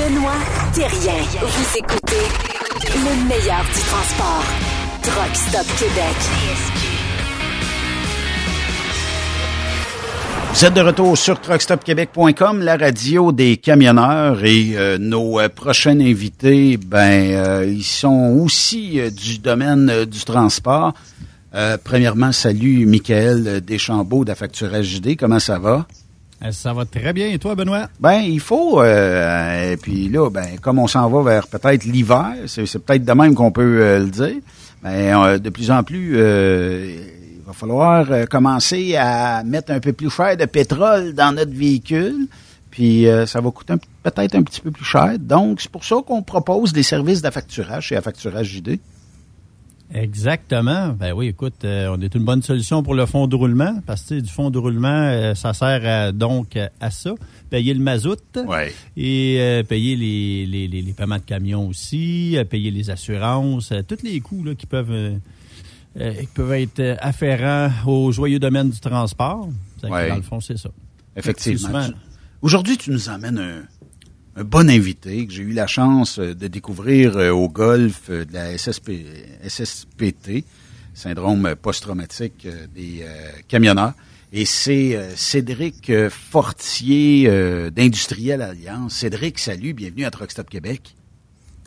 Benoît Thérien. Vous écoutez le meilleur du transport. Truck Stop Québec. Vous êtes de retour sur truckstopquebec.com, la radio des camionneurs et euh, nos euh, prochains invités, ben euh, ils sont aussi euh, du domaine du transport. Premièrement, salut Michael Deschambault d'Affacturage JD, comment ça va? Euh, Ça va très bien. Et toi, Benoît? Ben, il faut. Euh, et puis là, ben, comme on s'en va vers peut-être l'hiver, c'est, peut-être de même qu'on peut euh, le dire. Ben, euh, de plus en plus, il va falloir commencer à mettre un peu plus cher de pétrole dans notre véhicule. Puis ça va coûter peut-être un petit peu plus cher. Donc, c'est pour ça qu'on propose des services d'affacturage chez Affacturage JD. Exactement. Ben oui, écoute, euh, on est une bonne solution pour le fonds de roulement, parce que du fonds de roulement, euh, ça sert à- donc à ça. Payer le mazout Ouais. et euh, payer les, les, les, les paiements de camions aussi, euh, payer les assurances, euh, tous les coûts là, qui peuvent euh, euh, qui peuvent être afférents au joyeux domaine du transport. Ouais. Dans le fond, c'est ça. Effectivement. Aujourd'hui, tu nous emmènes un, un bon invité que j'ai eu la chance euh, de découvrir euh, au golf euh, de la SSP, SSPT, syndrome post-traumatique des euh. Et c'est Cédric Fortier d'Industriel Alliance. Cédric, salut, bienvenue à Truck Stop Québec.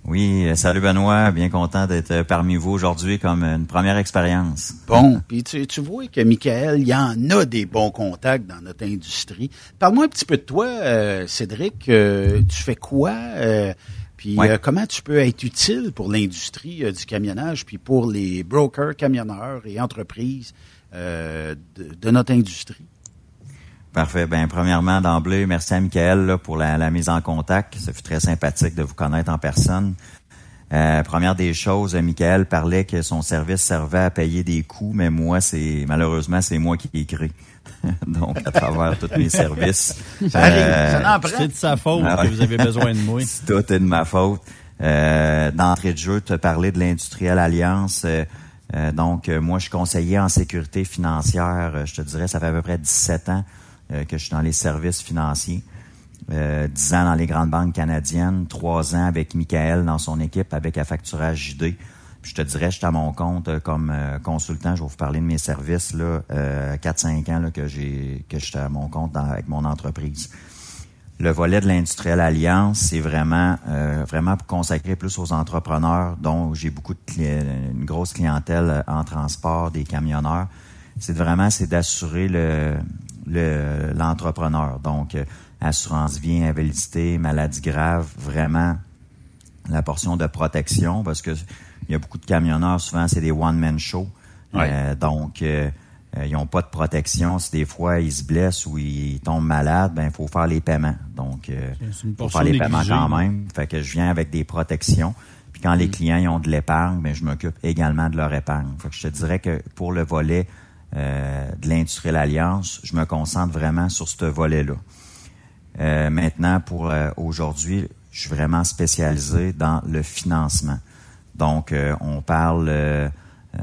Oui, euh, salut Benoît, bien content d'être euh, parmi vous aujourd'hui comme une première expérience. Bon, puis tu, tu vois que Michael, il y en a des bons contacts dans notre industrie. Parle-moi un petit peu de toi, euh, Cédric. Euh, tu fais quoi? Euh, puis Ouais. euh, comment tu peux être utile pour l'industrie du camionnage, puis pour les brokers, camionneurs et entreprises euh, de, de notre industrie? Parfait. Ben premièrement d'emblée, merci à Michael là, pour la, la mise en contact. Ça fut très sympathique de vous connaître en personne. Euh, première des choses, Michael parlait que son service servait à payer des coûts, mais moi, c'est malheureusement c'est moi qui ai créé. Donc à travers tous mes services. Ça arrive, euh. C'est de sa faute Ah que vous avez besoin de moi. Tout est de ma faute. Euh, D'entrée de jeu, tu as parlé de l'Industrielle Alliance. Euh, euh, donc, euh, moi, je suis conseiller en sécurité financière. Euh, je te dirais, ça fait à peu près 17 ans euh, que je suis dans les services financiers. Euh, 10 ans dans les grandes banques canadiennes, 3 ans avec Michael dans son équipe, avec Affacturage JD. Puis je te dirais, je suis à mon compte euh, comme euh, consultant. Je vais vous parler de mes services, là, euh, 4-5 ans que j'ai que je suis à mon compte avec mon entreprise. Le volet de l'industriel alliance, c'est vraiment vraiment pour consacrer plus aux entrepreneurs, dont j'ai beaucoup de une grosse clientèle en transport, des camionneurs. C'est vraiment c'est d'assurer le le- l'entrepreneur. Donc euh, assurance vie, invalidité, maladie grave, vraiment la portion de protection parce que il y a beaucoup de camionneurs souvent c'est des one man show. Ouais. Euh, donc euh, euh, ils ont pas de protection. Si des fois ils se blessent ou ils tombent malades, ben il faut faire les paiements. Donc euh, faut faire les paiements quand même. Fait que je viens avec des protections. Puis quand Mm. les clients ils ont de l'épargne, ben je m'occupe également de leur épargne. Fait que je te dirais que pour le volet euh, de l'industriel alliance, je me concentre vraiment sur ce volet-là. Euh, maintenant, pour euh, aujourd'hui, je suis vraiment spécialisé dans le financement. Donc, on parle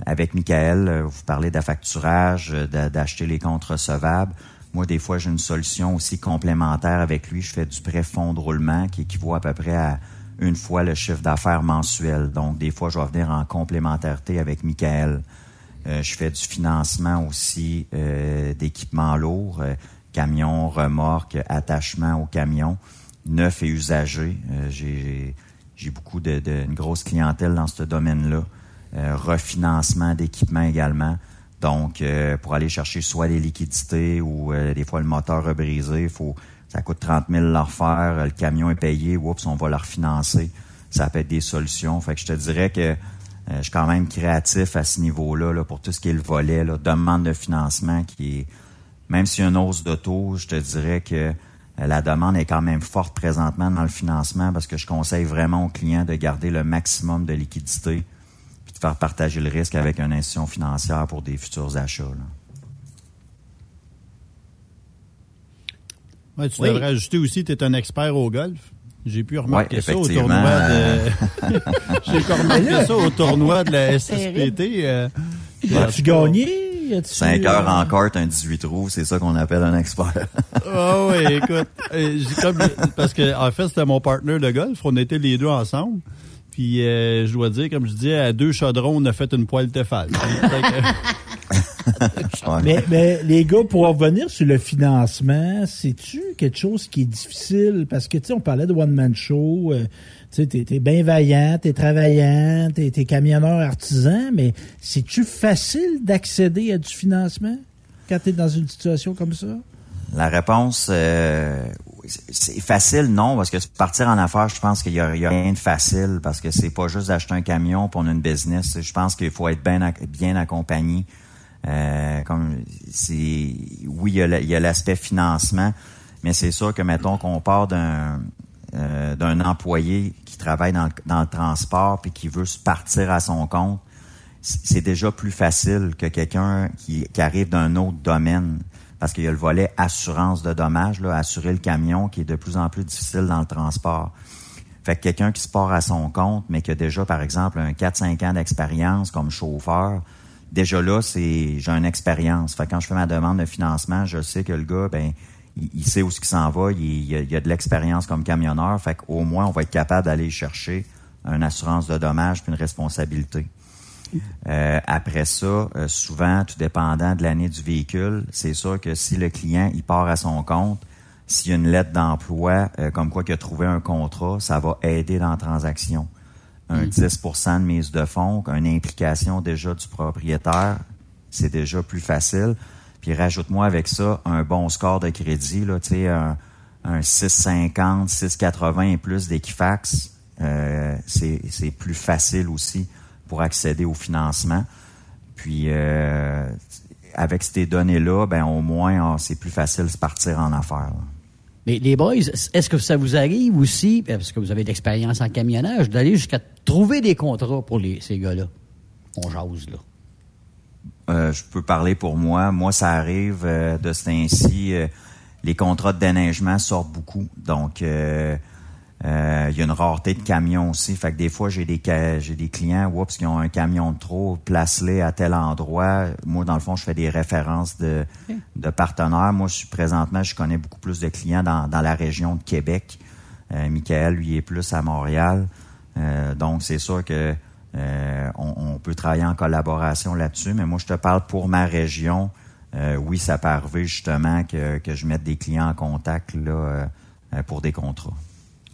avec Michael, vous parlez d'affacturage, d'a- d'acheter les comptes recevables. Moi, des fois, j'ai une solution aussi complémentaire avec lui. Je fais du prêt fonds de roulement qui équivaut à peu près à une fois le chiffre d'affaires mensuel. Donc, des fois, je vais venir en complémentarité avec Michael. Euh, je fais du financement aussi euh, d'équipements lourds, euh, camions, remorques, attachements aux camions, neufs et usagés. Euh, j'ai beaucoup de, grosse clientèle dans ce domaine-là. Refinancement d'équipements également. Donc, pour aller chercher soit des liquidités ou des fois le moteur a brisé, faut, ça coûte 30 000 le refaire, le camion est payé, oups, on va le refinancer. Ça peut être des solutions. Fait que je te dirais que euh, je suis quand même créatif à ce niveau-là là, pour tout ce qui est le volet, là, demande de financement qui est, même s'il y a une hausse de taux, je te dirais que euh, la demande est quand même forte présentement dans le financement parce que je conseille vraiment aux clients de garder le maximum de liquidité puis de faire partager le risque avec une institution financière pour des futurs achats. là. Ouais, tu Oui. devrais ajouter aussi, tu es un expert au golf. J'ai pu remarquer Ouais, ça au tournoi de. J'ai pu remarquer ça au tournoi de la SSPT. euh, As-tu gagné? 5 heures en carte, un 18 trous, c'est ça qu'on appelle un expert. Ah oui, écoute, comme, parce que en fait, c'était mon partenaire de golf. On était les deux ensemble. Puis je dois dire, comme je disais, à deux chaudrons, on a fait une poêle Tefal. mais, les gars, pour revenir sur le financement, c'est-tu quelque chose qui est difficile? Parce que, tu sais, on parlait de one-man show. Euh, tu sais, t'es, bien vaillant, t'es travaillant, t'es, camionneur artisan, mais c'est-tu facile d'accéder à du financement quand t'es dans une situation comme ça? La réponse, euh, c'est facile, non, parce que partir en affaires, je pense qu'il y, a, rien de facile, parce que c'est pas juste d'acheter un camion pour une business. Je pense qu'il faut être bien, bien accompagné. Euh, comme c'est oui, il y a l'aspect financement, mais c'est sûr que mettons qu'on part d'un euh, d'un employé qui travaille dans le, dans le transport puis qui veut se partir à son compte, c'est déjà plus facile que quelqu'un qui, qui arrive d'un autre domaine parce qu'il y a le volet assurance de dommages, là, assurer le camion qui est de plus en plus difficile dans le transport. Fait que quelqu'un qui se part à son compte, mais qui a déjà, par exemple, un 4-5 ans d'expérience comme chauffeur, déjà là, c'est j'ai une expérience. Fait quand je fais ma demande de financement, je sais que le gars, ben, il, sait où ce qu'il s'en va, il, il, a, de l'expérience comme camionneur. Fait qu'au moins, on va être capable d'aller chercher une assurance de dommages puis une responsabilité. Euh, après ça, euh, souvent, tout dépendant de l'année du véhicule, c'est sûr que si le client il part à son compte, s'il y a une lettre d'emploi, euh, comme quoi qu'il a trouvé un contrat, ça va aider dans la transaction un 10 mm. de mise de fonds, une implication déjà du propriétaire, c'est déjà plus facile. Puis rajoute-moi avec ça un bon score de crédit, là, tu sais, un, 650, 680 et plus d'Equifax, euh, c'est plus facile aussi pour accéder au financement. Puis euh, avec ces données-là, ben au moins c'est plus facile de partir en affaires. Mais les boys, est-ce que ça vous arrive aussi, parce que vous avez de l'expérience en camionnage, d'aller jusqu'à trouver des contrats pour ces gars-là? On jase, là. Euh, je peux parler pour moi. Moi, ça arrive euh, de ce ainsi. Euh, les contrats de déneigement sortent beaucoup. Donc, il y a une rareté de camions aussi. Fait que des fois, j'ai des j'ai des clients, oups, qui ont un camion de trop, place-les à tel endroit. Moi, dans le fond, je fais des références de, de partenaires. Moi, je suis présentement, je connais beaucoup plus de clients dans, dans la région de Québec. Euh, Michael, lui, est plus à Montréal. Euh, donc, c'est sûr que euh, on, peut travailler en collaboration là-dessus. Mais moi, je te parle pour ma région. oui, ça peut arriver justement que, que je mette des clients en contact là, pour des contrats.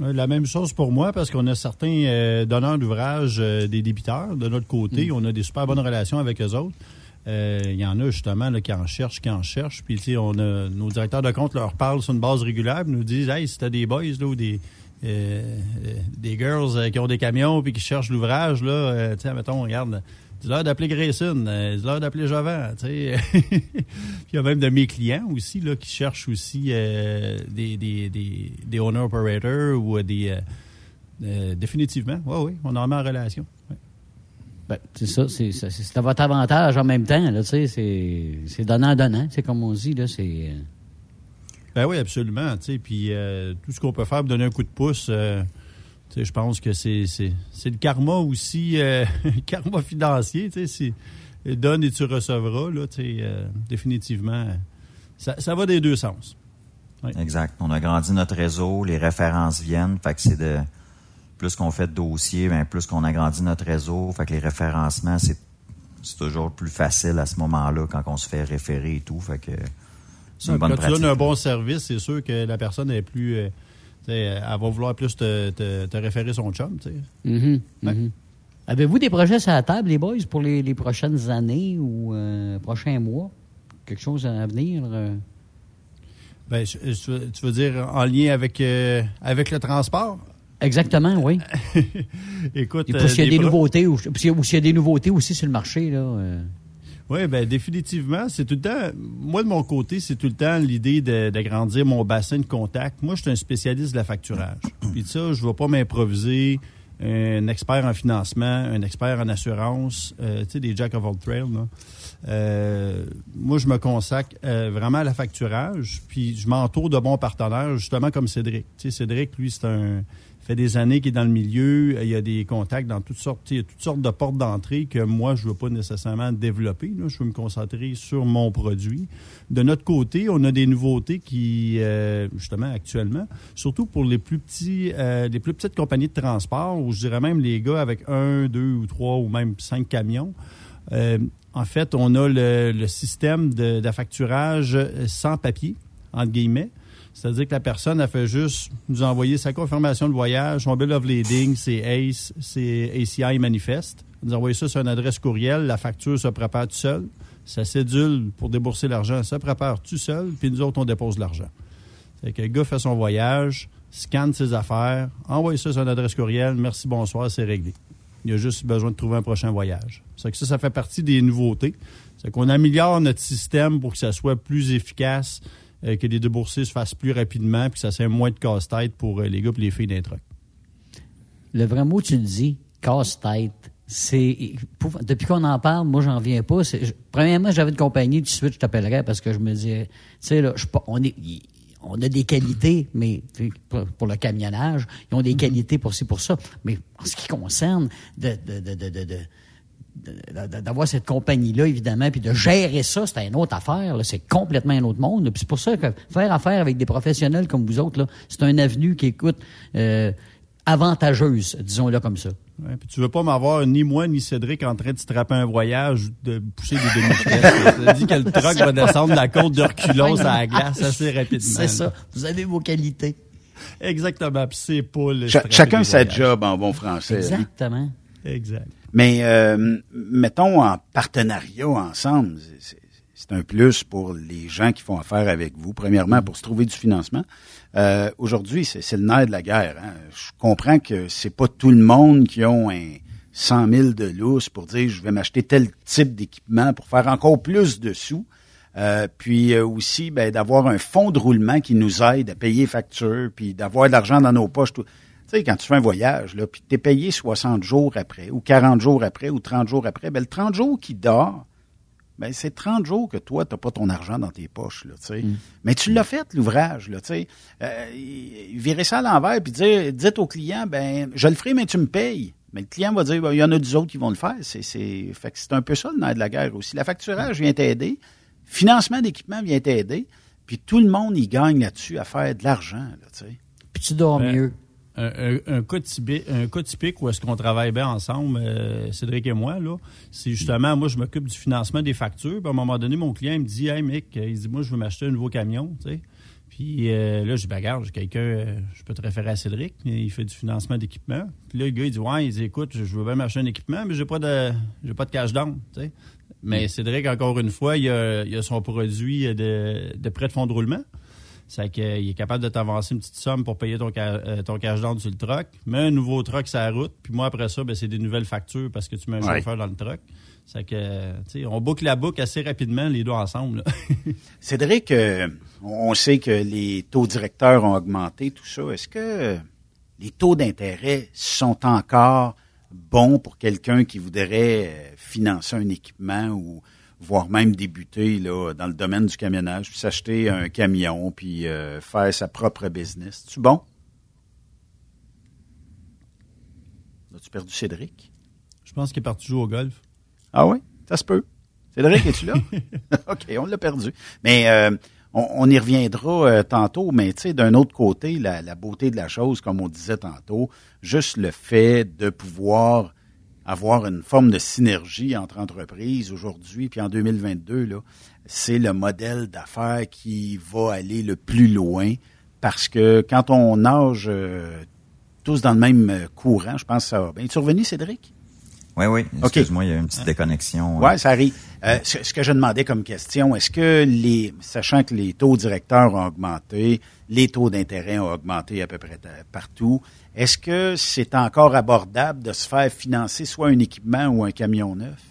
Euh, la même chose pour moi, parce qu'on a certains euh, donneurs d'ouvrage euh, des débiteurs de notre côté. Mm. On a des super bonnes relations avec eux autres. Il y en a justement là, qui en cherchent, qui en cherchent. Puis, on a, nos directeurs de compte leur parlent sur une base régulière, nous disent Hey, si t'as des boys là, ou des, des girls qui ont des camions puis qui cherchent l'ouvrage, là, tu sais, mettons, regarde c'est l'heure d'appeler Grayson, c'est l'heure d'appeler Jovan. il y a même de mes clients aussi là, qui cherchent aussi euh, des, des, des, des owner operators ou des. Euh, euh, définitivement, oui, oui, on en met en relation. Ben, c'est ça, c'est à votre avantage en même temps. Là, c'est donnant-donnant, c'est comme on dit. Là, c'est, Ben oui, absolument. Puis tout ce qu'on peut faire pour donner un coup de pouce je pense que c'est, le karma aussi, euh, le karma financier. Donne et tu recevras, là, euh, définitivement. Ça, va des deux sens. Exact. On a grandi notre réseau, les références viennent. Fait que c'est de plus qu'on fait de dossiers, ben, plus qu'on a grandi notre réseau. Fait que les référencements, c'est, toujours plus facile à ce moment-là quand on se fait référer et tout. Fait que c'est une bonne quand tu donnes un bon service, c'est sûr que la personne est plus. Euh, elle va vouloir plus te, référer son chum. Mm-hmm. Mm-hmm. Avez-vous des projets sur la table, les boys, pour les, prochaines années ou euh, prochains mois? Quelque chose à venir? Euh? Ben, tu veux dire en lien avec, euh, avec le transport? Exactement, oui. Écoute. Et s'il y a des, nouveautés, ou s'il y a des nouveautés aussi sur le marché, là. Oui, ben définitivement. C'est tout le temps. Moi, de mon côté, c'est tout le temps l'idée d'agrandir mon bassin de contact. Moi, je suis un spécialiste de la facturage. Puis ça, je ne vais pas m'improviser un expert en financement, un expert en assurance, euh, tu sais, des jack of all trades. Euh, moi, je me consacre euh, vraiment à la facturage, puis je m'entoure de bons partenaires, justement comme Cédric. Tu sais, Cédric, lui, c'est un fait des années qu'il est dans le milieu. Il y a des contacts dans toutes sortes, il y a toutes sortes de portes d'entrée que moi, je ne veux pas nécessairement développer. Je veux me concentrer sur mon produit. De notre côté, on a des nouveautés qui, euh, justement, actuellement, surtout pour les plus petits, euh, les plus petites compagnies de transport, ou je dirais même les gars avec un, deux ou trois ou même cinq camions. Euh, en fait, on a le, le système de, d'affacturage sans papier, entre guillemets. C'est-à-dire que la personne a fait juste nous envoyer sa confirmation de voyage, son bill of lading, c'est ACE, c'est ACI manifeste. Nous envoyer ça sur une adresse courriel, la facture se prépare tout seul. Sa cédule pour débourser l'argent se prépare tout seul, puis nous autres, on dépose l'argent. C'est que le gars fait son voyage, scanne ses affaires, envoie ça sur une adresse courriel, merci, bonsoir, c'est réglé. Il a juste besoin de trouver un prochain voyage. C'est que ça, ça fait partie des nouveautés. C'est qu'on améliore notre système pour que ça soit plus efficace, euh, que les déboursés se fassent plus rapidement, puis que ça soit moins de casse-tête pour euh, les gars et les filles d'un truck. Le vrai mot, tu le dis, casse-tête. C'est depuis qu'on en parle, moi j'en viens pas. premièrement, j'avais une compagnie, tout de suite je t'appellerais parce que je me disais, tu sais là, je, on est, on a des qualités, mais pour, le camionnage, ils ont des mm-hmm. qualités pour ci pour ça. Mais en ce qui concerne de, de, de, de d'avoir cette compagnie-là, évidemment, puis de gérer ça, c'est une autre affaire. C'est complètement un autre monde. Puis c'est pour ça que faire affaire avec des professionnels comme vous autres, c'est un avenue qui écoute euh, avantageuse, disons-le comme ça. Ouais, puis tu veux pas m'avoir ni moi ni Cédric en train de strapper un voyage de pousser des demi-vitesses. Ça dit que le truck va descendre la côte de reculons à la glace assez rapidement. C'est ça. Vous avez vos qualités. Exactement. Puis c'est pas le chacun sa job en bon français. Exactement. Exact. Mais euh, mettons en partenariat ensemble, c'est un plus pour les gens qui font affaire avec vous. Premièrement, pour se trouver du financement. Euh, Aujourd'hui, c'est le nerf de la guerre. Hein. Je comprends que c'est pas tout le monde qui ont un 100 000 de lousse pour dire je vais m'acheter tel type d'équipement pour faire encore plus de sous. Euh, puis euh, aussi ben, d'avoir un fonds de roulement qui nous aide à payer les factures, puis d'avoir de l'argent dans nos poches. Tout. Tu sais, quand tu fais un voyage, là, puis tu es payé 60 jours après, ou 40 jours après, ou 30 jours après, ben, le 30 jours qui dort, ben, c'est 30 jours que toi, tu n'as pas ton argent dans tes poches. Là, tu sais. Mm. Mais tu l'as fait, l'ouvrage. Là, tu sais. Euh, virer ça à l'envers, puis dire, dites au client, ben, je le ferai, mais tu me payes. Mais le client va dire, ben, il y en a deux autres qui vont le faire. C'est, c'est, fait que c'est un peu ça le nerf de la guerre aussi. La facturage vient t'aider, financement d'équipement vient t'aider, puis tout le monde y gagne là-dessus à faire de l'argent. Là, tu sais. Puis tu dors mieux un, cas typique, un cas typique où est-ce qu'on travaille bien ensemble, euh, Cédric et moi, là, c'est justement, moi, je m'occupe du financement des factures. Puis à un moment donné, mon client me dit Hey, mec, il dit, moi, je veux m'acheter un nouveau camion, tu sais. Puis euh, là, je dis, bagarre, j'ai quelqu'un, euh, je peux te référer à Cédric, il fait du financement d'équipement. Puis là, le gars, il dit, ouais, il dit, écoute, je veux bien m'acheter un équipement, mais j'ai pas de, j'ai pas de cash down, tu sais. Mais mm. Cédric, encore une fois, il a, il a son produit de, de prêt de fonds de roulement. C'est qu'il est capable de t'avancer une petite somme pour payer ton, euh, ton cash down sur le truck. Mets un nouveau truck sur la route. Puis moi, après ça, ben, c'est des nouvelles factures parce que tu mets un chauffeur dans le truck. C'est que, tu sais, on boucle la boucle assez rapidement, les deux ensemble. Cédric, euh, on sait que les taux directeurs ont augmenté, tout ça. Est-ce que les taux d'intérêt sont encore bons pour quelqu'un qui voudrait euh, financer un équipement ou voire même débuter là, dans le domaine du camionnage, puis s'acheter un camion, puis euh, faire sa propre business. Tu bon? As-tu perdu Cédric? Je pense qu'il est parti jouer au golf. Ah oui? Ça se peut. Cédric, es-tu là? OK, on l'a perdu. Mais euh, on, y reviendra euh, tantôt, mais tu sais, d'un autre côté, la, la, beauté de la chose, comme on disait tantôt, juste le fait de pouvoir avoir une forme de synergie entre entreprises aujourd'hui, puis en 2022, là, c'est le modèle d'affaires qui va aller le plus loin parce que quand on nage euh, tous dans le même courant, je pense que ça va bien. Es-tu revenu, Cédric? Oui, oui. Excuse-moi, il y a une petite déconnexion. Oui, ça arrive. Euh, ce, que je demandais comme question, est-ce que les, sachant que les taux directeurs ont augmenté, les taux d'intérêt ont augmenté à peu près partout, est-ce que c'est encore abordable de se faire financer soit un équipement ou un camion neuf?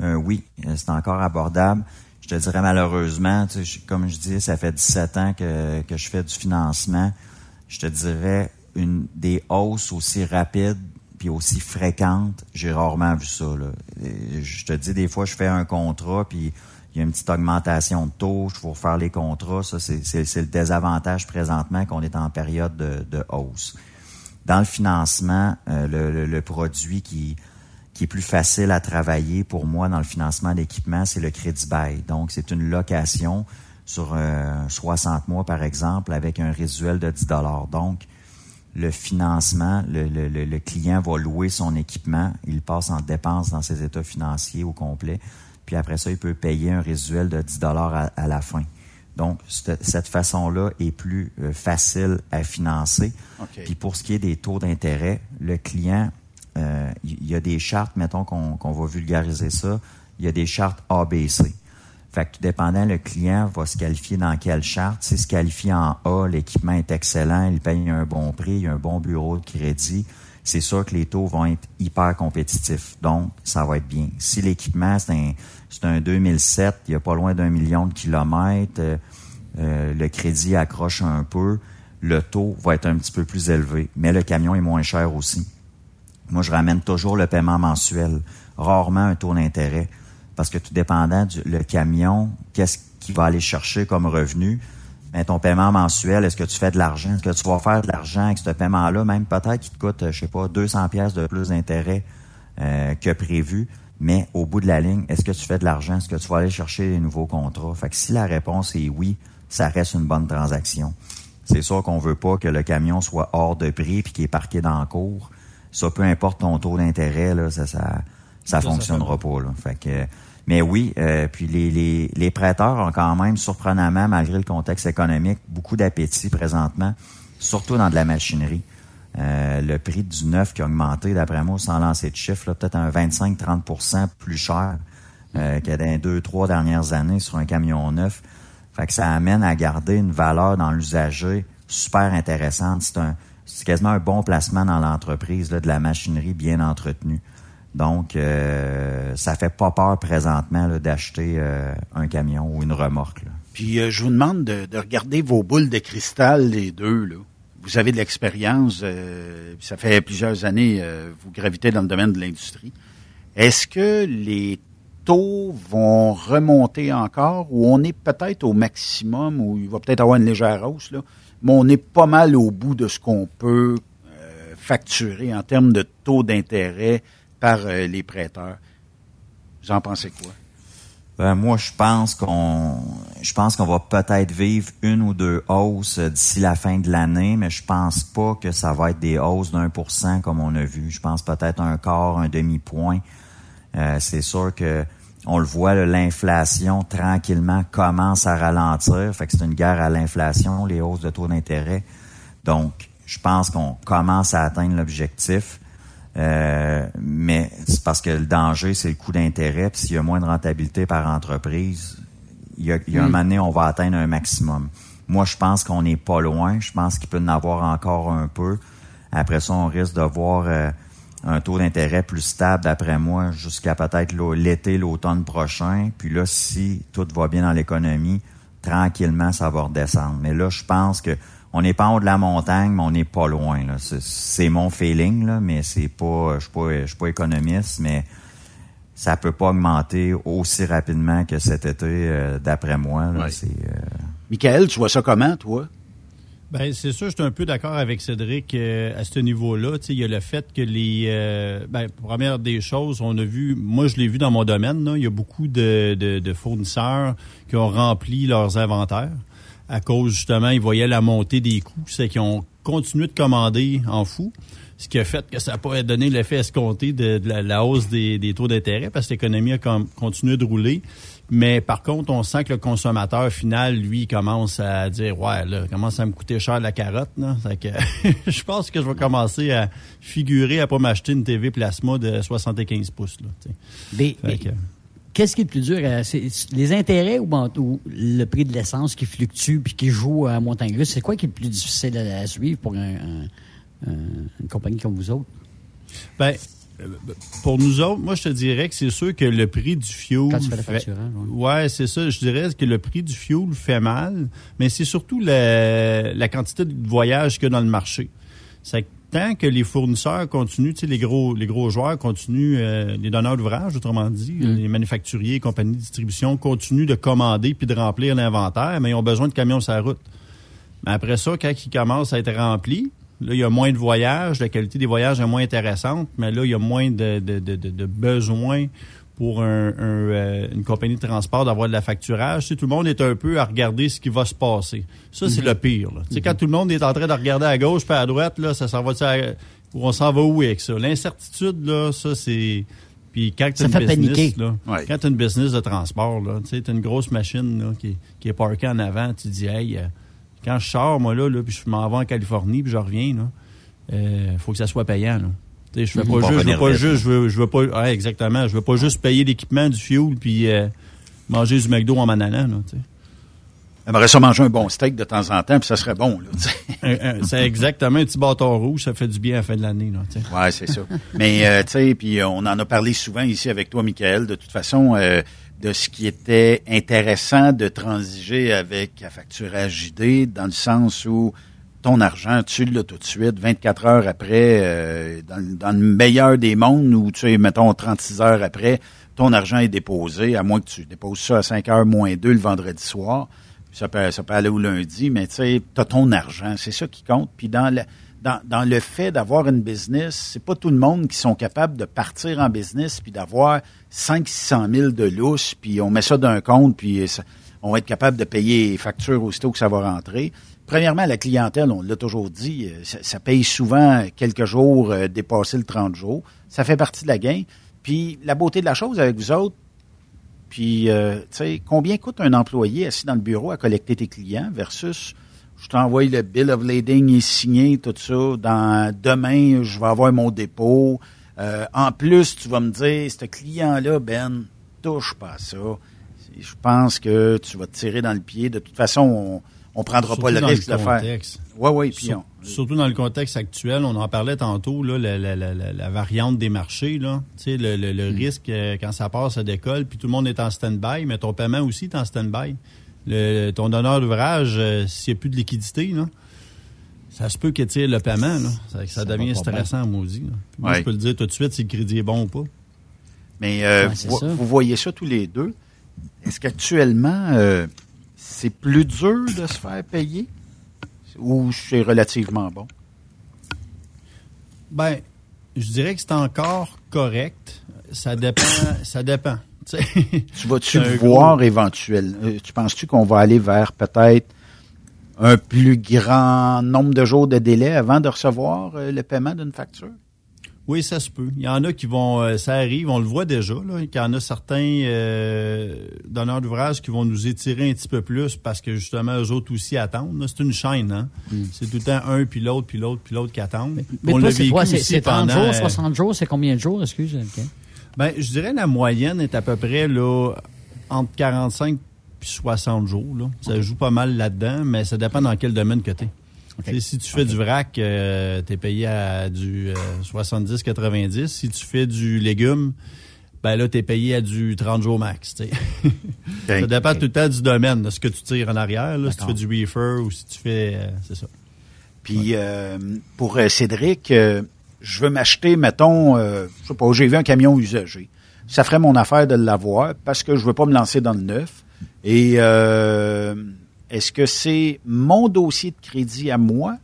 Euh, oui, euh, c'est encore abordable. Je te dirais malheureusement, comme je dis, ça fait 17 ans que, je fais du financement. Je te dirais une des hausses aussi rapides puis aussi fréquente, j'ai rarement vu ça. Je te dis, des fois, je fais un contrat, puis il y a une petite augmentation de taux, je faut refaire les contrats. Ça, c'est le désavantage présentement qu'on est en période de, hausse. Dans le financement, euh, le, le, produit qui, qui est plus facile à travailler pour moi dans le financement d'équipement, c'est le crédit bail. Donc, c'est une location sur 60 mois, par exemple, avec un résiduel de 10 Donc, le financement, le, le, le, client va louer son équipement, il passe en dépenses dans ses états financiers au complet, puis après ça, il peut payer un résiduel de 10 dollars à, la fin. Donc, cette façon-là est plus euh, facile à financer. Puis pour ce qui est des taux d'intérêt, le client, euh, il y a des chartes, mettons qu'on va vulgariser ça, il y a des chartes ABC. Fait que tout dépendant, le client va se qualifier dans quelle charte. S'il se qualifie en A, l'équipement est excellent, il paye un bon prix, il y a un bon bureau de crédit. C'est sûr que les taux vont être hyper compétitifs. Donc, ça va être bien. Si l'équipement, c'est un, c'est un 2007, il y a pas loin d'un million de kilomètres, euh, euh, le crédit accroche un peu, le taux va être un petit peu plus élevé. Mais le camion est moins cher aussi. Moi, je ramène toujours le paiement mensuel, rarement un taux d'intérêt parce que tout dépendant du camion, qu'est-ce qu'il va aller chercher comme revenu, mais ton paiement mensuel, est-ce que tu fais de l'argent? Est-ce que tu vas faire de l'argent avec ce paiement-là, même peut-être qu'il te coûte, je sais pas, 200 pièces de plus d'intérêt euh, que prévu, mais au bout de la ligne, est-ce que tu fais de l'argent? Est-ce que tu vas aller chercher des nouveaux contrats? Fait que si la réponse est oui, ça reste une bonne transaction. C'est sûr qu'on veut pas que le camion soit hors de prix puis qu'il est parqué dans le cours. Ça, peu importe ton taux d'intérêt, là, ça, ça, ça, fonctionnera pas. Là. Fait que mais oui, euh, puis les, prêteurs ont quand même, surprenamment, malgré le contexte économique, beaucoup d'appétit présentement, surtout dans de la machinerie. Euh, le prix du neuf qui a augmenté, d'après moi, sans lancer de chiffres, peut-être un 25-30% plus cher euh, que dans deux, trois dernières années sur un camion neuf. Fait que ça amène à garder une valeur dans l'usager super intéressante. C'est un c'est quasiment un bon placement dans l'entreprise de la machinerie bien entretenue. Donc, euh, ça fait pas peur présentement d'acheter euh, un camion ou une remorque. Puis, euh, je vous demande de, regarder vos boules de cristal, les deux. Là. Vous avez de l'expérience, euh, ça fait plusieurs années, vous gravitez dans le domaine de l'industrie. Est-ce que les taux vont remonter encore ou on est peut-être au maximum ou il va peut-être avoir une légère hausse, là, mais on est pas mal au bout de ce qu'on peut facturer en termes de taux d'intérêt par euh, les prêteurs. Vous en pensez quoi? Ben, moi, je pense qu'on, je pense qu'on va peut-être vivre une ou deux hausses d'ici la fin de l'année, mais je pense pas que ça va être des hausses d'un pour cent comme on a vu. Je pense peut-être un quart, un demi-point. Euh, c'est sûr que on le voit, l'inflation tranquillement commence à ralentir. Fait c'est une guerre à l'inflation, les hausses de taux d'intérêt. Donc, je pense qu'on commence à atteindre l'objectif. Euh, mais c'est parce que le danger, c'est le coût d'intérêt. Puis s'il y a moins de rentabilité par entreprise, il y a, il y a un moment donné, on va atteindre un maximum. Moi, je pense qu'on n'est pas loin. Je pense qu'il peut en avoir encore un peu. Après ça, on risque de voir euh, un taux d'intérêt plus stable, d'après moi, jusqu'à peut-être l'été, l'automne prochain. Puis là, si tout va bien dans l'économie, tranquillement, ça va redescendre. Mais là, je pense que on n'est pas en haut de la montagne, mais on n'est pas loin. C'est mon feeling, là, mais c'est pas. Je suis pas, suis pas économiste, mais ça peut pas augmenter aussi rapidement que cet été, euh, d'après moi. Là, euh, Michael, tu vois ça comment, toi? Ben c'est sûr, je suis un peu d'accord avec Cédric euh, à ce niveau-là. Il y a le fait que les ben, première des choses, on a vu, moi je l'ai vu dans mon domaine, il y a beaucoup de, de, fournisseurs qui ont rempli leurs inventaires à cause justement, ils voyaient la montée des coûts, c'est qu'ils ont continué de commander en fou, ce qui a fait que ça n'a pas donné l'effet escompté de, la, hausse des, taux d'intérêt parce que l'économie a continué de rouler. Mais par contre, on sent que le consommateur final, lui, commence à dire Ouais, là, commence à me coûter cher la carotte. Là. Que, je pense que je vais commencer à figurer à pas m'acheter une TV plasma de 75 pouces. Là, Qu'est-ce qui est le plus dur? Euh, les intérêts ou, le prix de l'essence qui fluctue puis qui joue à montagne russe? C'est quoi qui est le plus difficile à, suivre pour une compagnie comme vous autres? Ben, euh, pour nous autres, moi, je te dirais que c'est sûr que le prix du fioul. Quand tu fais ouais, c'est ça. Je dirais que le prix du fioul fait mal, mais c'est surtout la, la quantité de voyages qu'il y a dans le marché. C'est tant que les fournisseurs continuent, tu sais, les gros, les gros joueurs continuent, euh, les donneurs d'ouvrage, autrement dit, mm. les manufacturiers, les compagnies de distribution continuent de commander puis de remplir l'inventaire, mais ils ont besoin de camions sur la route. Mais après ça, quand ils commencent à être remplis, Là, il y a moins de voyages, la qualité des voyages est moins intéressante, mais là, il y a moins de, de, de, de besoins pour un, un, euh, une compagnie de transport d'avoir de la facturage. Tu tout le monde est un peu à regarder ce qui va se passer. Ça, c'est le pire. Là. Quand tout le monde est en train de regarder à gauche puis à droite, là, ça s'en va on s'en va où avec ça? L'incertitude, là, ça, c'est... Puis quand tu as une business, là, quand tu une business de transport, tu as une grosse machine là, qui, qui est parkée en avant, tu dis, hey, euh, quand je sors, moi, là, là puis je m'en vais en Californie, puis je reviens, là, euh, faut que ça soit payant, là. Je veux pas juste, je veux pas juste, je veux, je veux pas, ouais, exactement, je veux pas juste payer l'équipement, du fuel, puis euh, manger du McDo en m'en allant, là, tu sais. J'aimerais ça manger un bon steak de temps en temps, puis ça serait bon. c'est exactement un petit bâton rouge, ça fait du bien à la fin de l'année. Oui, c'est ça. Mais, euh, tu sais, puis on en a parlé souvent ici avec toi, Michael, de toute façon, euh, de ce qui était intéressant de transiger avec la facture JD, dans le sens où ton argent, tu l'as tout de suite, 24 heures après, euh, dans, le meilleur des mondes, où tu sais, mettons 36 heures après, ton argent est déposé, à moins que tu déposes ça à 5 heures moins 2 le vendredi soir. Ça peut, ça peut aller au lundi, mais tu sais, tu as ton argent, c'est ça qui compte. Puis dans le, fait d'avoir une business, c'est pas tout le monde qui sont capables de partir en business puis d'avoir 5 600 000 de lousse, puis on met ça d'un compte, puis on va être capable de payer les factures aussitôt que ça va rentrer. Premièrement, la clientèle, on l'a toujours dit, euh, ça, paye souvent quelques jours euh, dépasser le 30 jours. Ça fait partie de la gain. Puis la beauté de la chose avec vous autres, puis, euh, tu sais, combien coûte un employé assis dans le bureau à collecter tes clients versus je t'envoie le bill of lading, est signé, tout ça. Dans demain, je vais avoir mon dépôt. en plus, tu vas me dire, ce client-là, Ben, touche pas à ça. Je pense que tu vas te tirer dans le pied. De toute façon, on, on prendra pas le risque de faire. Oui, oui, puis Surtout dans le contexte actuel, on en parlait tantôt, là, la, variante des marchés, là, le, le, le mm. risque euh, quand ça passe à décolle, puis tout le monde est en stand-by, mais ton paiement aussi est en stand-by. ton donneur d'ouvrage, euh, s'il n'y a plus de liquidité, là, ça se peut qu'il tire le paiement. Là. Ça, ça, devient stressant, maudit. Moi, je peux le dire tout de suite si le crédit est bon ou pas. Mais euh, vous, vous, voyez ça tous les deux. Est-ce qu'actuellement, c'est plus dur de se faire payer? Ou c'est relativement bon? Ben, je dirais que c'est encore correct. Ça dépend. ça dépend. tu vas-tu voir éventuellement? Euh, tu penses-tu qu'on va aller vers peut-être un plus grand nombre de jours de délai avant de recevoir euh, le paiement d'une facture? Oui, ça se peut. Il y en a qui vont, euh, ça arrive, on le voit déjà, là, qu'il y en a certains euh, donneurs d'ouvrage qui vont nous étirer un petit peu plus parce que justement, eux autres aussi attendent. C'est une chaîne, hein? Mm. C'est tout le temps un, puis l'autre, puis l'autre, puis l'autre qui attendent. Mais, toi, c'est quoi? C'est 30 jours, 60 jours, c'est combien de jours, excuse moi Ben, je dirais la moyenne est à peu près là entre 45 puis 60 jours. Là. Ça joue pas mal là-dedans, mais ça dépend dans quel domaine que tu es. Si tu fais du vrac, euh, tu es payé à du 70-90. Euh, si tu fais du légume, ben là, tu es payé à du 30 jours max. ça dépend tout le temps du domaine, de ce que tu tires en arrière. si tu fais du reefer ou si tu fais... Euh, c'est ça. Puis pour Cédric, je veux m'acheter, mettons, je sais pas, j'ai vu un camion usagé. Ça ferait mon affaire de l'avoir parce que je veux pas me lancer dans le neuf. Et est-ce que c'est mon dossier de crédit à moi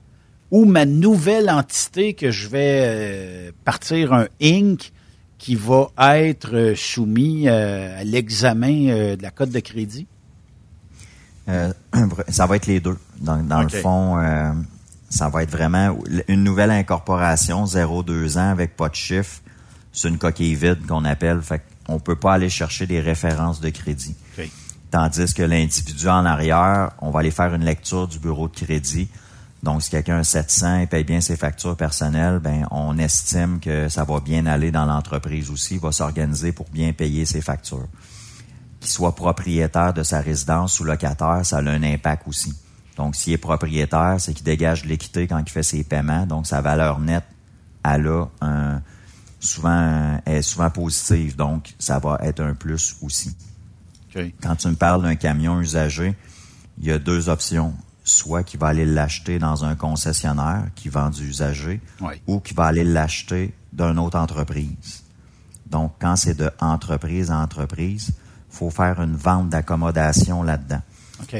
ou ma nouvelle entité que je vais euh, partir un Inc qui va être euh, soumis euh, à l'examen de la cote de crédit? ça va être les deux. Dans, le fond, ça va être vraiment une nouvelle incorporation, 0-2 ans avec pas de chiffre. C'est une coquille vide qu'on appelle. Fait qu'on peut pas aller chercher des références de crédit. Tandis que l'individu en arrière, on va aller faire une lecture du bureau de crédit. Donc, si quelqu'un a 700 et paye bien ses factures personnelles, ben, on estime que ça va bien aller dans l'entreprise aussi. Il va s'organiser pour bien payer ses factures. Qu'il soit propriétaire de sa résidence ou locataire, ça a un impact aussi. Donc, s'il est propriétaire, c'est qu'il dégage de l'équité quand il fait ses paiements. Donc, sa valeur nette, elle a un, souvent, est souvent positive. Donc, ça va être un plus aussi. Quand tu me parles d'un camion usagé, il y a deux options. Soit qu'il va aller l'acheter dans un concessionnaire qui vend du usagé, ou qu'il va aller l'acheter d'une autre entreprise. Donc, quand c'est de entreprise à entreprise, faut faire une vente d'accommodation là-dedans.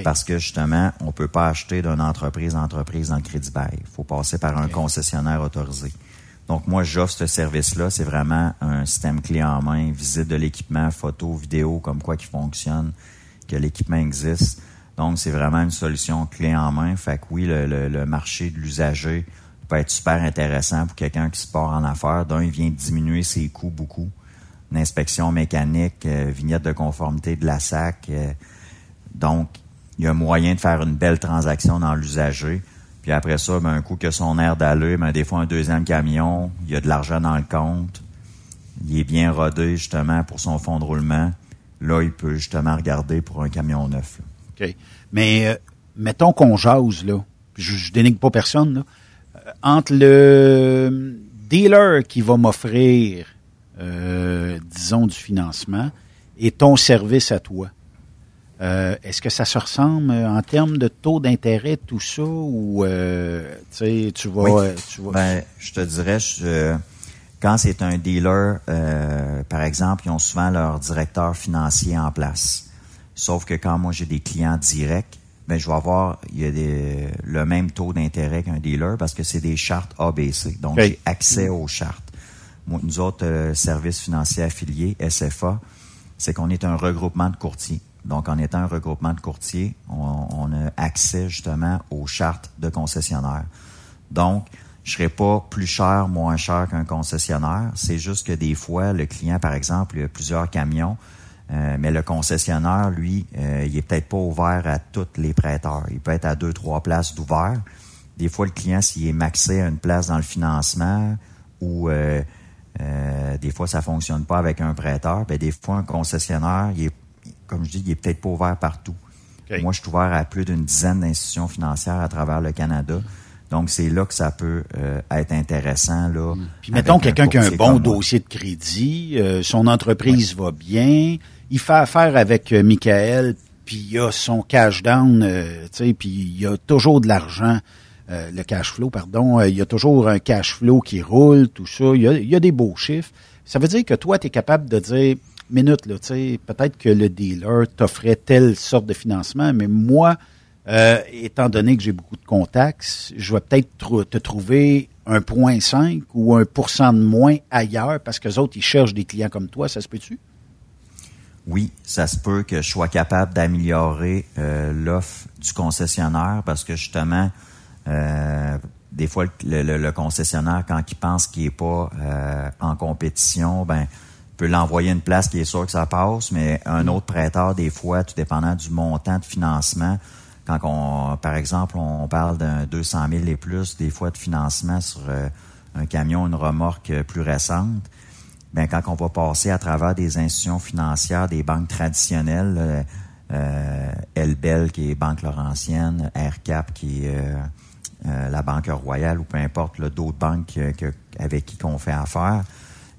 Parce que justement, on peut pas acheter d'une entreprise à entreprise dans le crédit bail. Il faut passer par un concessionnaire autorisé. Donc moi, j'offre ce service-là. C'est vraiment un système clé en main, visite de l'équipement, photo, vidéo, comme quoi qui fonctionne, que l'équipement existe. Donc c'est vraiment une solution clé en main. Fait que oui, le, marché de l'usager peut être super intéressant pour quelqu'un qui se part en affaires. D'un, il vient diminuer ses coûts beaucoup. Une inspection mécanique, euh, vignette de conformité de la SAC. euh, donc, il y a moyen de faire une belle transaction dans l'usager. Puis après ça, ben, un coup que son air d'aller, ben, des fois un deuxième camion, il y a de l'argent dans le compte. Il est bien rodé justement pour son fonds de roulement. Là, il peut justement regarder pour un camion neuf. OK. Mais euh, mettons qu'on jase, là. Je, je dénigre pas personne, là. Euh, entre le dealer qui va m'offrir, euh, disons, du financement et ton service à toi. Euh, Est-ce que ça se ressemble euh, en termes de taux d'intérêt, tout ça, ou euh, tu vas, Oui. euh, tu vas- Ben, je te dirais, je- quand c'est un dealer, euh, par exemple, ils ont souvent leur directeur financier en place. Sauf que quand moi j'ai des clients directs, ben je vais avoir il y a des, le même taux d'intérêt qu'un dealer parce que c'est des chartes ABC. Donc j'ai accès aux chartes. Moi, nous autres euh, services financiers affiliés, SFA, c'est qu'on est un regroupement de courtiers. Donc, en étant un regroupement de courtiers, on, on a accès justement aux chartes de concessionnaires. Donc, je serai pas plus cher, moins cher qu'un concessionnaire. C'est juste que des fois, le client, par exemple, il a plusieurs camions, euh, mais le concessionnaire, lui, euh, il est peut-être pas ouvert à tous les prêteurs. Il peut être à deux, trois places d'ouvert. Des fois, le client, s'il est maxé à une place dans le financement ou euh, euh, des fois, ça fonctionne pas avec un prêteur, ben des fois, un concessionnaire, il est, comme je dis, il est peut-être pas ouvert partout. Moi, je suis ouvert à plus d'une dizaine d'institutions financières à travers le Canada. Donc, c'est là que ça peut euh, être intéressant. Là, Puis mettons quelqu'un qui a un bon dossier de crédit, euh, son entreprise va bien, il fait affaire avec euh, Michael, puis il a son cash down, euh, tu sais, puis il y a toujours de l'argent, euh, le cash flow, pardon, il y a toujours un cash flow qui roule, tout ça, il y a, il y a des beaux chiffres. Ça veut dire que toi, tu es capable de dire, minute, peut-être que le dealer t'offrait telle sorte de financement, mais moi, euh, étant donné que j'ai beaucoup de contacts, je vais peut-être te trouver un point 5 ou un pourcent de moins ailleurs parce que les autres, ils cherchent des clients comme toi. Ça se peut-tu? Oui, ça se peut que je sois capable d'améliorer euh, l'offre du concessionnaire parce que justement, euh, des fois, le, concessionnaire, quand il pense qu'il est pas en compétition, ben peut l'envoyer une place qui est sûr que ça passe, mais un autre prêteur, des fois, tout dépendant du montant de financement, quand on, par exemple, on parle d'un 200 000 et plus, des fois de financement sur euh, un camion, une remorque euh, plus récente, ben quand on va passer à travers des institutions financières, des banques traditionnelles, euh, euh, Elbel qui est Banque Laurentienne, AirCap qui est euh, euh, la Banque Royale ou peu importe, d'autres banques que- avec qui qu'on fait affaire,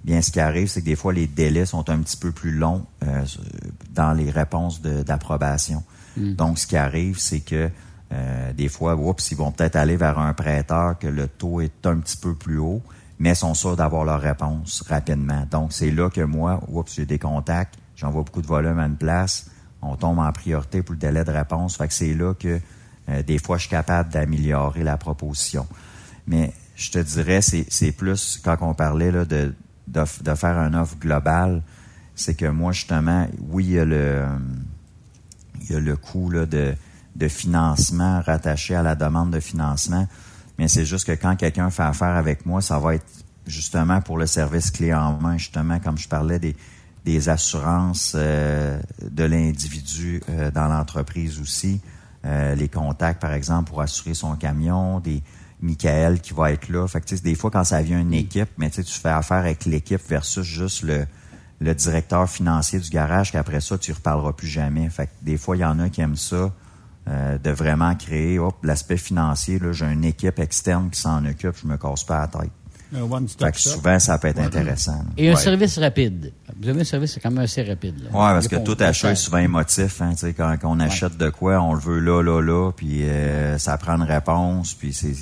bien ce qui arrive, c'est que des fois les délais sont un petit peu plus longs euh, dans les réponses d'approbation. Donc ce qui arrive, c'est que euh, des fois, oups, ils vont peut-être aller vers un prêteur que le taux est un petit peu plus haut, mais sont sûrs d'avoir leur réponse rapidement. Donc, c'est là que moi, oups, j'ai des contacts, j'envoie beaucoup de volume à une place, on tombe en priorité pour le délai de réponse. Fait que c'est là que euh, des fois, je suis capable d'améliorer la proposition. Mais je te dirais, c'est, c'est plus quand on parlait là, de, de, de faire un offre globale, c'est que moi, justement, oui, il y a le, il y a le coût là, de, de financement rattaché à la demande de financement, mais c'est juste que quand quelqu'un fait affaire avec moi, ça va être justement pour le service clé en main, justement, comme je parlais des, des assurances euh, de l'individu euh, dans l'entreprise aussi, euh, les contacts, par exemple, pour assurer son camion, des Michael qui va être là. Fait que, tu sais, des fois, quand ça vient une équipe, mais tu sais, tu fais affaire avec l'équipe versus juste le, le directeur financier du garage, qu'après ça, tu ne reparleras plus jamais. Fait que des fois, il y en a qui aiment ça, euh, de vraiment créer hop, l'aspect financier. Là, j'ai une équipe externe qui s'en occupe, je me casse pas la tête. Un Fait que souvent, ça peut être intéressant. là. Et un Ouais. service rapide. Vous avez un service quand même assez rapide. Là. Ouais, parce que tout achat est souvent émotif. Hein, tu sais, quand, quand on achète de quoi, on le veut là, là, là, puis euh, ça prend une réponse, puis c'est...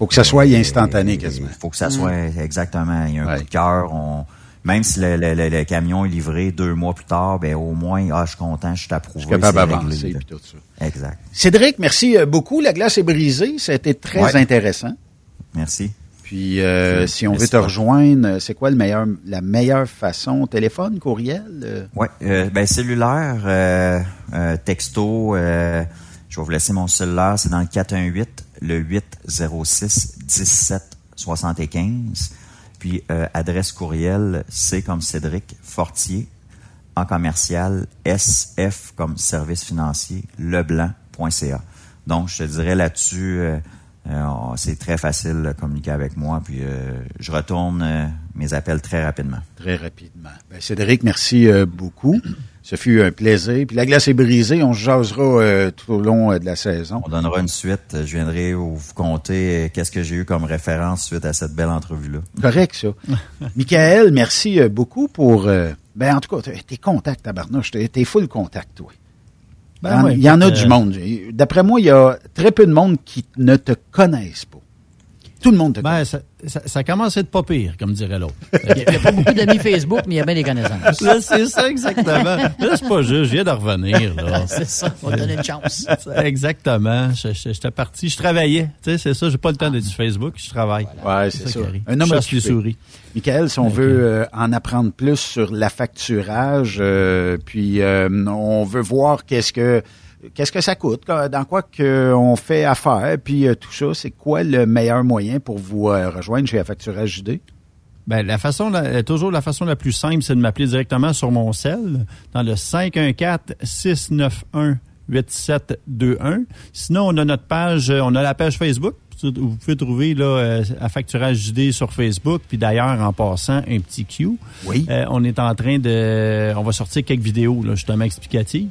faut que ça soit Euh, instantané quasiment. Il faut que ça soit exactement. Il y a un Ouais. coup de cœur. On, même si le, le- le- le camion est livré deux mois plus tard, ben au moins, ah, je suis content, je suis approuvé. Je suis capable d'avancer tout ça. Exact. Cédric, merci euh, beaucoup. La glace est brisée. Ça a été très Ouais. intéressant. Merci. Puis, euh, si on veut te rejoindre, euh, c'est quoi le meilleur, la meilleure façon? Téléphone, courriel? euh? Ouais, euh, ben cellulaire, euh, euh, texto, euh, je vais vous laisser mon cellulaire, c'est dans le 418 le 806 17 75. Puis euh, adresse courriel, c'est comme Cédric Fortier en commercial SF comme service financier leblanc.ca. Donc je te dirais là-dessus euh, euh, c'est très facile de communiquer avec moi puis euh, je retourne euh, mes appels très rapidement. Très rapidement. Ben, Cédric, merci euh, beaucoup. Ce fut un plaisir. Puis la glace est brisée. On se jasera euh, tout au long euh, de la saison. On donnera une suite. Je viendrai vous compter euh, qu'est-ce que j'ai eu comme référence suite à cette belle entrevue-là. Correct, ça. Michael, merci euh, beaucoup pour... euh, ben, en tout cas, t'es- contact, tabarnouche. T'es full contact, toi. Ben il y en- ouais, il y en a du euh, monde. D'après moi, il y a très peu de monde qui ne te connaissent pas. Tout le monde te connaît. Ben, ça, ça, ça commence à être pas pire, comme dirait l'autre. Il n'y a, pas beaucoup d'amis Facebook, mais il y a bien des connaissances. Là, c'est ça, exactement. Là, c'est pas juste, je viens de revenir, là. C'est ça, on va te donner une chance. Exactement. J'étais parti, je travaillais. Tu sais, c'est ça, j'ai pas le temps d'être sur Facebook, je travaille. Ouais, c'est ça. qui. Un homme occupé. souris. Michael, si on veut euh, en apprendre plus sur l'affacturage, euh, puis euh, on veut voir qu'est-ce que qu'est-ce que ça coûte, dans quoi que on fait affaire, puis euh, tout ça, c'est quoi le meilleur moyen pour vous euh, rejoindre chez Affacturage JD? Ben, la façon, la- toujours la façon la plus simple, c'est de m'appeler directement sur mon cell, dans le 514-691-8721. Sinon, on a notre page, euh, on a la page Facebook. Vous pouvez trouver là, euh, JD sur Facebook. Puis d'ailleurs, en passant, un petit Q. Oui. Euh, on est en train de... On va sortir quelques vidéos, là, justement, explicatives.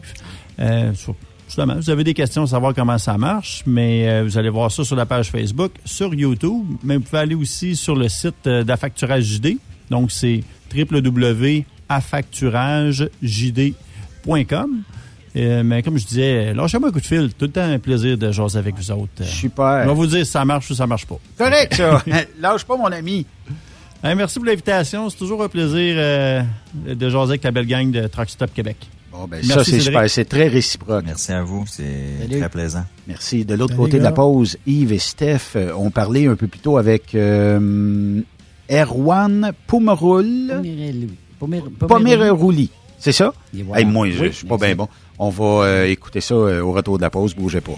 Euh, sur- justement, vous avez des questions à savoir comment ça marche, mais euh, vous allez voir ça sur la page Facebook, sur YouTube, mais vous pouvez aller aussi sur le site euh, d'Affacturage JD. Donc, c'est www.affacturagejd.com. Euh, mais comme je disais, lâchez-moi un coup de fil. Tout le temps un plaisir de jaser avec vous autres. Super. on va vous dire si ça marche ou ça marche pas. Correct, ça. Lâche pas, mon ami. Hey, merci pour l'invitation. C'est toujours un plaisir euh, de jaser avec la belle gang de Truck Stop Québec. Bon, ben, Merci, ça, c'est super. C'est très réciproque. Merci à vous, c'est très plaisant. Merci. De l'autre côté de la pause, Yves et Steph euh, ont parlé un peu plus tôt avec euh, Erwan Pomeroul. Pomerouli. C'est ça? Et voilà. Hey, moi, je Oui, je suis pas bien bon. On va euh, écouter ça euh, au retour de la pause. Bougez pas.